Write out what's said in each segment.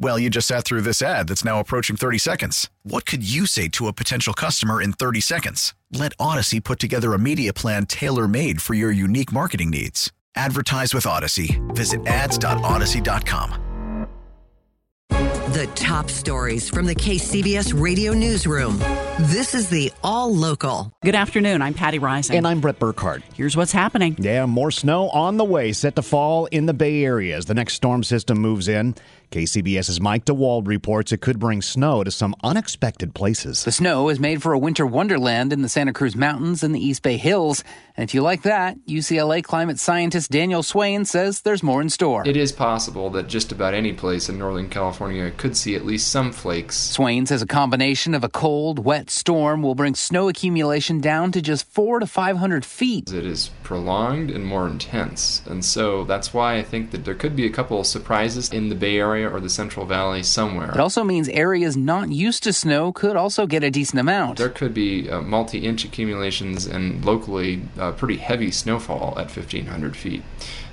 Well, you just sat through this ad that's now approaching 30 seconds. What could you say to a potential customer in 30 seconds? Let Audacy put together a media plan tailor made for your unique marketing needs. Advertise with Audacy. Visit ads.audacy.com. The top stories from the KCBS radio newsroom. This is the All Local. Good afternoon. I'm Patti Reising. And I'm Bret Burkhardt. Here's what's happening. Yeah, more snow on the way, set to fall in the Bay Area as the next storm system moves in. KCBS's Mike DeWald reports it could bring snow to some unexpected places. The snow is made for a winter wonderland in the Santa Cruz Mountains and the East Bay Hills. And if you like that, UCLA climate scientist Daniel Swain says there's more in store. It is possible that just about any place in Northern California could see at least some flakes. Swain says a combination of a cold, wet storm will bring snow accumulation down to just four to 500 feet. It is prolonged and more intense. And so that's why I think that there could be a couple of surprises in the Bay Area or the Central Valley somewhere. It also means areas not used to snow could also get a decent amount. There could be uh, multi inch accumulations and locally uh, pretty heavy snowfall at 1,500 feet.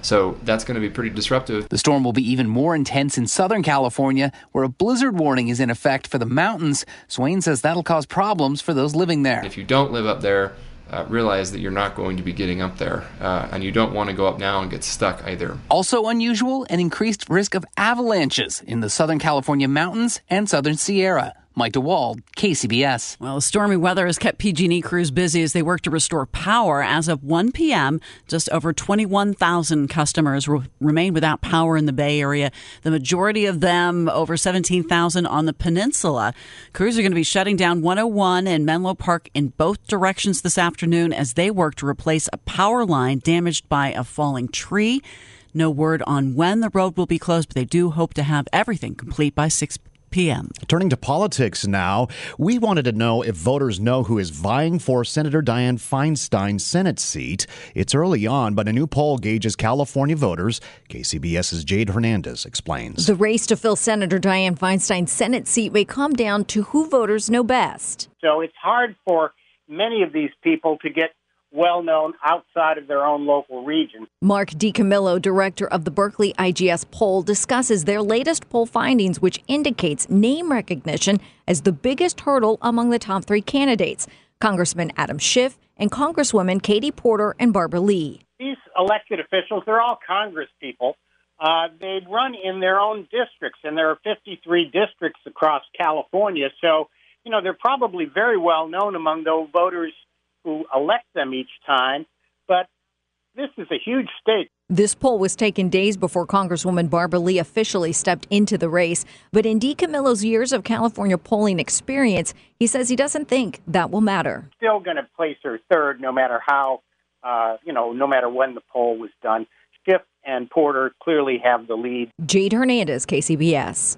So that's going to be pretty disruptive. The storm will be even more intense in Southern California, where a blizzard warning is in effect for the mountains. Swain says that'll cause problems for those living there. If you don't live up there, uh, realize that you're not going to be getting up there, uh, and you don't want to go up now and get stuck either. Also unusual, an increased risk of avalanches in the Southern California mountains and Southern Sierra. Mike DeWald, KCBS. Well, stormy weather has kept PG&E crews busy as they work to restore power. As of 1 p.m., just over 21,000 customers re- remain without power in the Bay Area. The majority of them, over 17,000 on the peninsula. Crews are going to be shutting down 101 and Menlo Park in both directions this afternoon as they work to replace a power line damaged by a falling tree. No word on when the road will be closed, but they do hope to have everything complete by 6 p.m. Turning to politics now, we wanted to know if voters know who is vying for Senator Dianne Feinstein's Senate seat. It's early on, but a new poll gauges California voters. KCBS's Jade Hernandez explains. The race to fill Senator Dianne Feinstein's Senate seat may come down to who voters know best. So it's hard for many of these people to get well known outside of their own local region. Mark DiCamillo, director of the Berkeley IGS poll, discusses their latest poll findings, which indicates name recognition as the biggest hurdle among the top three candidates Congressman Adam Schiff and Congresswomen Katie Porter and Barbara Lee. These elected officials, they're all Congress people. Uh, they run in their own districts, and there are 53 districts across California. So, you know, they're probably very well known among those voters who elect them each time, but this is a huge state. This poll was taken days before Congresswoman Barbara Lee officially stepped into the race. But in DiCamillo's years of California polling experience, he says he doesn't think that will matter. Still going to place her third, no matter how, uh, you know, no matter when the poll was done. Schiff and Porter clearly have the lead. Jade Hernandez, KCBS.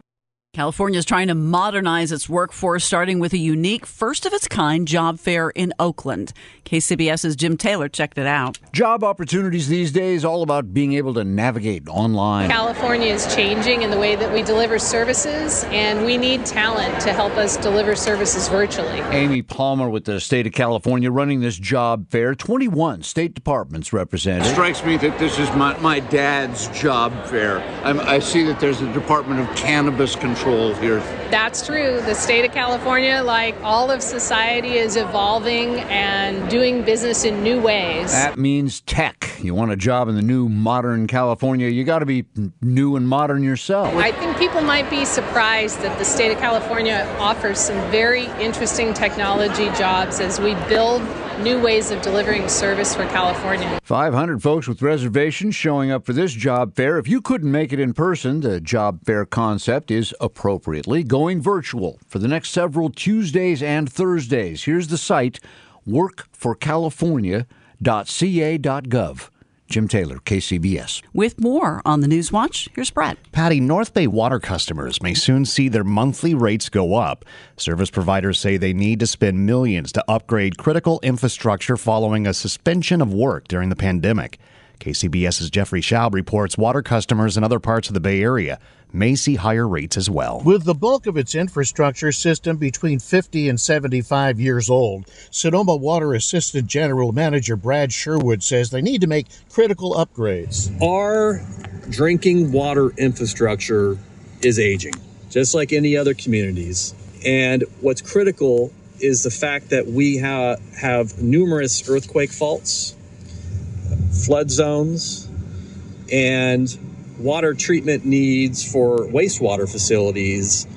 California is trying to modernize its workforce, starting with a unique, first of its kind job fair in Oakland. KCBS's Jim Taylor checked it out. Job opportunities these days all about being able to navigate online. California is changing in the way that we deliver services, and we need talent to help us deliver services virtually. Amy Palmer with the state of California running this job fair. 21 state departments represented. It strikes me that this is my, my dad's job fair. I'm, I see that there's a Department of Cannabis Control here. That's true. The state of California, like all of society, is evolving and doing business in new ways. That means tech. You want a job in the new modern California, you got to be new and modern yourself. I think people might be surprised that the state of California offers some very interesting technology jobs as we build new ways of delivering service for California. 500 folks with reservations showing up for this job fair. If you couldn't make it in person, the job fair concept is appropriately going virtual for the next several Tuesdays and Thursdays. Here's the site workforcalifornia.ca.gov. Jim Taylor, KCBS. With more on the News Watch, here's Brett. Patty, North Bay water customers may soon see their monthly rates go up. Service providers say they need to spend millions to upgrade critical infrastructure following a suspension of work during the pandemic. KCBS's Jeffrey Schaub reports water customers in other parts of the Bay Area may see higher rates as well. With the bulk of its infrastructure system between 50 and 75 years old, Sonoma Water Assistant General Manager Brad Sherwood says they need to make critical upgrades. Our drinking water infrastructure is aging, just like any other communities. And what's critical is the fact that we ha- have numerous earthquake faults, flood zones, and water treatment needs for wastewater facilities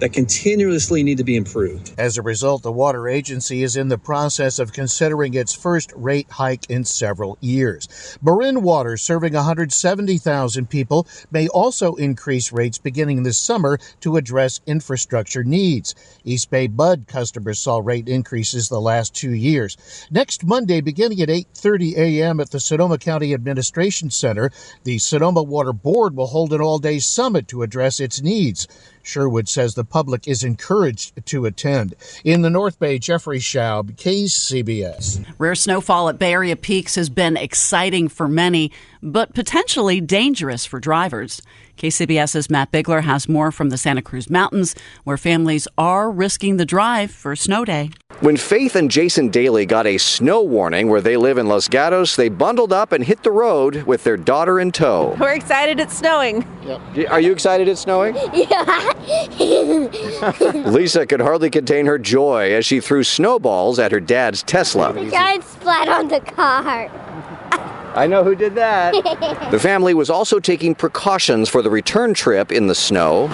that continuously need to be improved. As a result, the water agency is in the process of considering its first rate hike in several years. Marin Water, serving 170,000 people, may also increase rates beginning this summer to address infrastructure needs. East Bay MUD customers saw rate increases the last two years. Next Monday, beginning at 8:30 a.m. at the Sonoma County Administration Center, the Sonoma Water Board will hold an all-day summit to address its needs. Sherwood says the public is encouraged to attend. In the North Bay, Jeffrey Schaub, KCBS. Rare snowfall at Bay Area peaks has been exciting for many, but potentially dangerous for drivers. KCBS's Matt Bigler has more from the Santa Cruz Mountains, where families are risking the drive for snow day. When Faith and Jason Daly got a snow warning where they live in Los Gatos, they bundled up and hit the road with their daughter in tow. We're excited it's snowing. Yep. Are you excited it's snowing? Yeah. Lisa could hardly contain her joy as she threw snowballs at her dad's Tesla. the giant splat on the car. I know who did that. the family was also taking precautions for the return trip in the snow.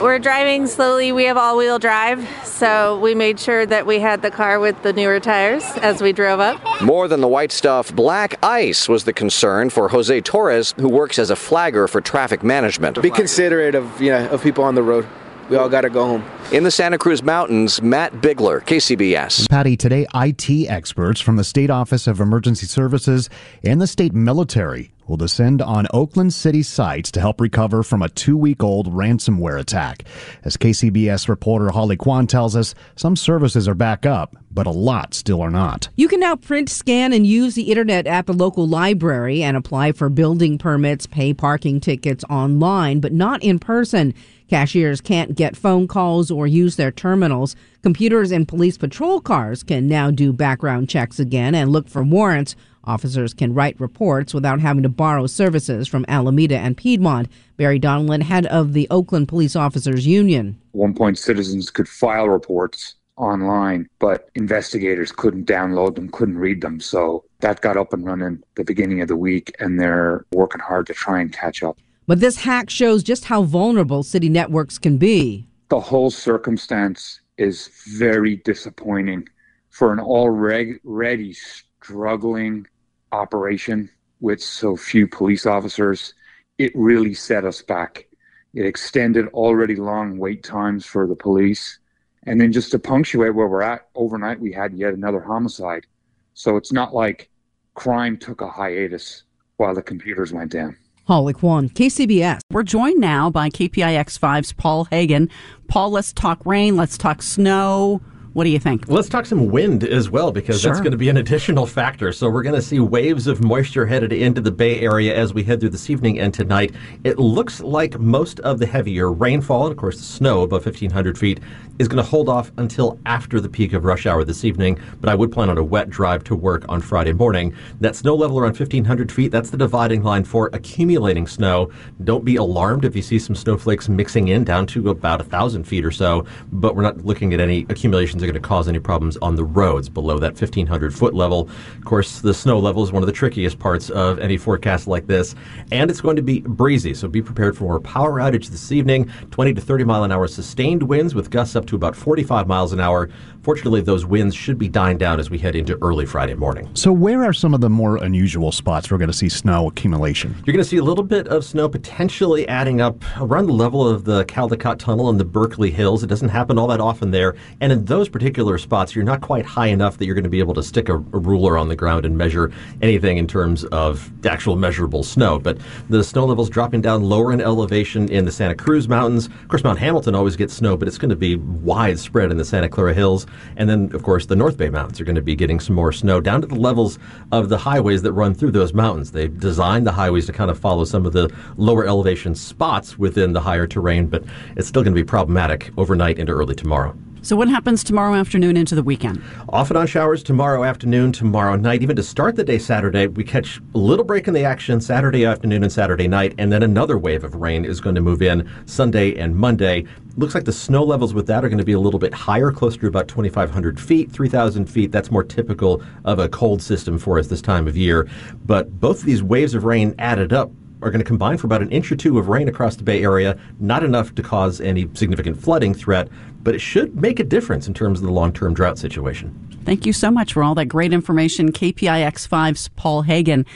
We're driving slowly. We have all wheel drive, so we made sure that we had the car with the newer tires as we drove up. More than the white stuff, black ice was the concern for Jose Torres, who works as a flagger for traffic management. Be considerate of yeah of people on the road. We all got to go home. In the Santa Cruz Mountains, Matt Bigler, KCBS. Patty, today IT experts from the State Office of Emergency Services and the state military will descend on Oakland City sites to help recover from a two week old ransomware attack. As KCBS reporter Holly Quan tells us, some services are back up, but a lot still are not. You can now print, scan, and use the internet at the local library and apply for building permits, pay parking tickets online, but not in person. Cashiers can't get phone calls or use their terminals. Computers and police patrol cars can now do background checks again and look for warrants. Officers can write reports without having to borrow services from Alameda and Piedmont. Barry Donelan, head of the Oakland Police Officers Union. At one point, citizens could file reports online, but investigators couldn't download them, couldn't read them. So that got up and running the beginning of the week, and they're working hard to try and catch up. But this hack shows just how vulnerable city networks can be. The whole circumstance is very disappointing for an already struggling operation with so few police officers. It really set us back. It extended already long wait times for the police. And then just to punctuate where we're at, overnight we had yet another homicide. So it's not like crime took a hiatus while the computers went down. Holly Quan, KCBS. We're joined now by KPIX5's Paul Heggen. Paul, let's talk rain, let's talk snow. What do you think? Let's talk some wind as well, because Sure. that's going to be an additional factor. So we're going to see waves of moisture headed into the Bay Area as we head through this evening and tonight. It looks like most of the heavier rainfall, and of course the snow above 1,500 feet, is going to hold off until after the peak of rush hour this evening. But I would plan on a wet drive to work on Friday morning. That snow level around 1,500 feet, that's the dividing line for accumulating snow. Don't be alarmed if you see some snowflakes mixing in down to about 1,000 feet or so, but we're not looking at any accumulations elevations are going to cause any problems on the roads below that 1500 foot level. Of course, the snow level is one of the trickiest parts of any forecast like this, and it's going to be breezy, so be prepared for more power outage this evening. 20 to 30 mile an hour sustained winds with gusts up to about 45 miles an hour. Fortunately, those winds should be dying down as we head into early Friday morning. So, where are some of the more unusual spots we're going to see snow accumulation? You're going to see a little bit of snow potentially adding up around the level of the Caldecott Tunnel and the Berkeley Hills. It doesn't happen all that often there. And in those particular spots, you're not quite high enough that you're going to be able to stick a, a ruler on the ground and measure anything in terms of actual measurable snow. But the snow level's dropping down lower in elevation in the Santa Cruz Mountains. Of course, Mount Hamilton always gets snow, but it's going to be widespread in the Santa Clara Hills. And then, of course, the North Bay Mountains are going to be getting some more snow down to the levels of the highways that run through those mountains. They've designed the highways to kind of follow some of the lower elevation spots within the higher terrain, but it's still going to be problematic overnight into early tomorrow. So, what happens tomorrow afternoon into the weekend? Off and on showers tomorrow afternoon, tomorrow night, even to start the day Saturday. We catch a little break in the action Saturday afternoon and Saturday night, and then another wave of rain is going to move in Sunday and Monday. Looks like the snow levels with that are going to be a little bit higher, closer to about 2,500 feet, 3,000 feet. That's more typical of a cold system for us this time of year. But both of these waves of rain added up are going to combine for about an inch or two of rain across the Bay Area. Not enough to cause any significant flooding threat, but it should make a difference in terms of the long term drought situation. Thank you so much for all that great information. KPIX5's Paul Heggen.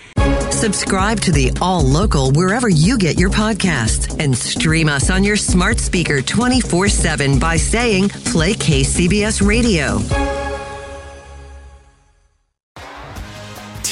Subscribe to the All Local wherever you get your podcasts and stream us on your smart speaker 24 7 by saying Play KCBS Radio.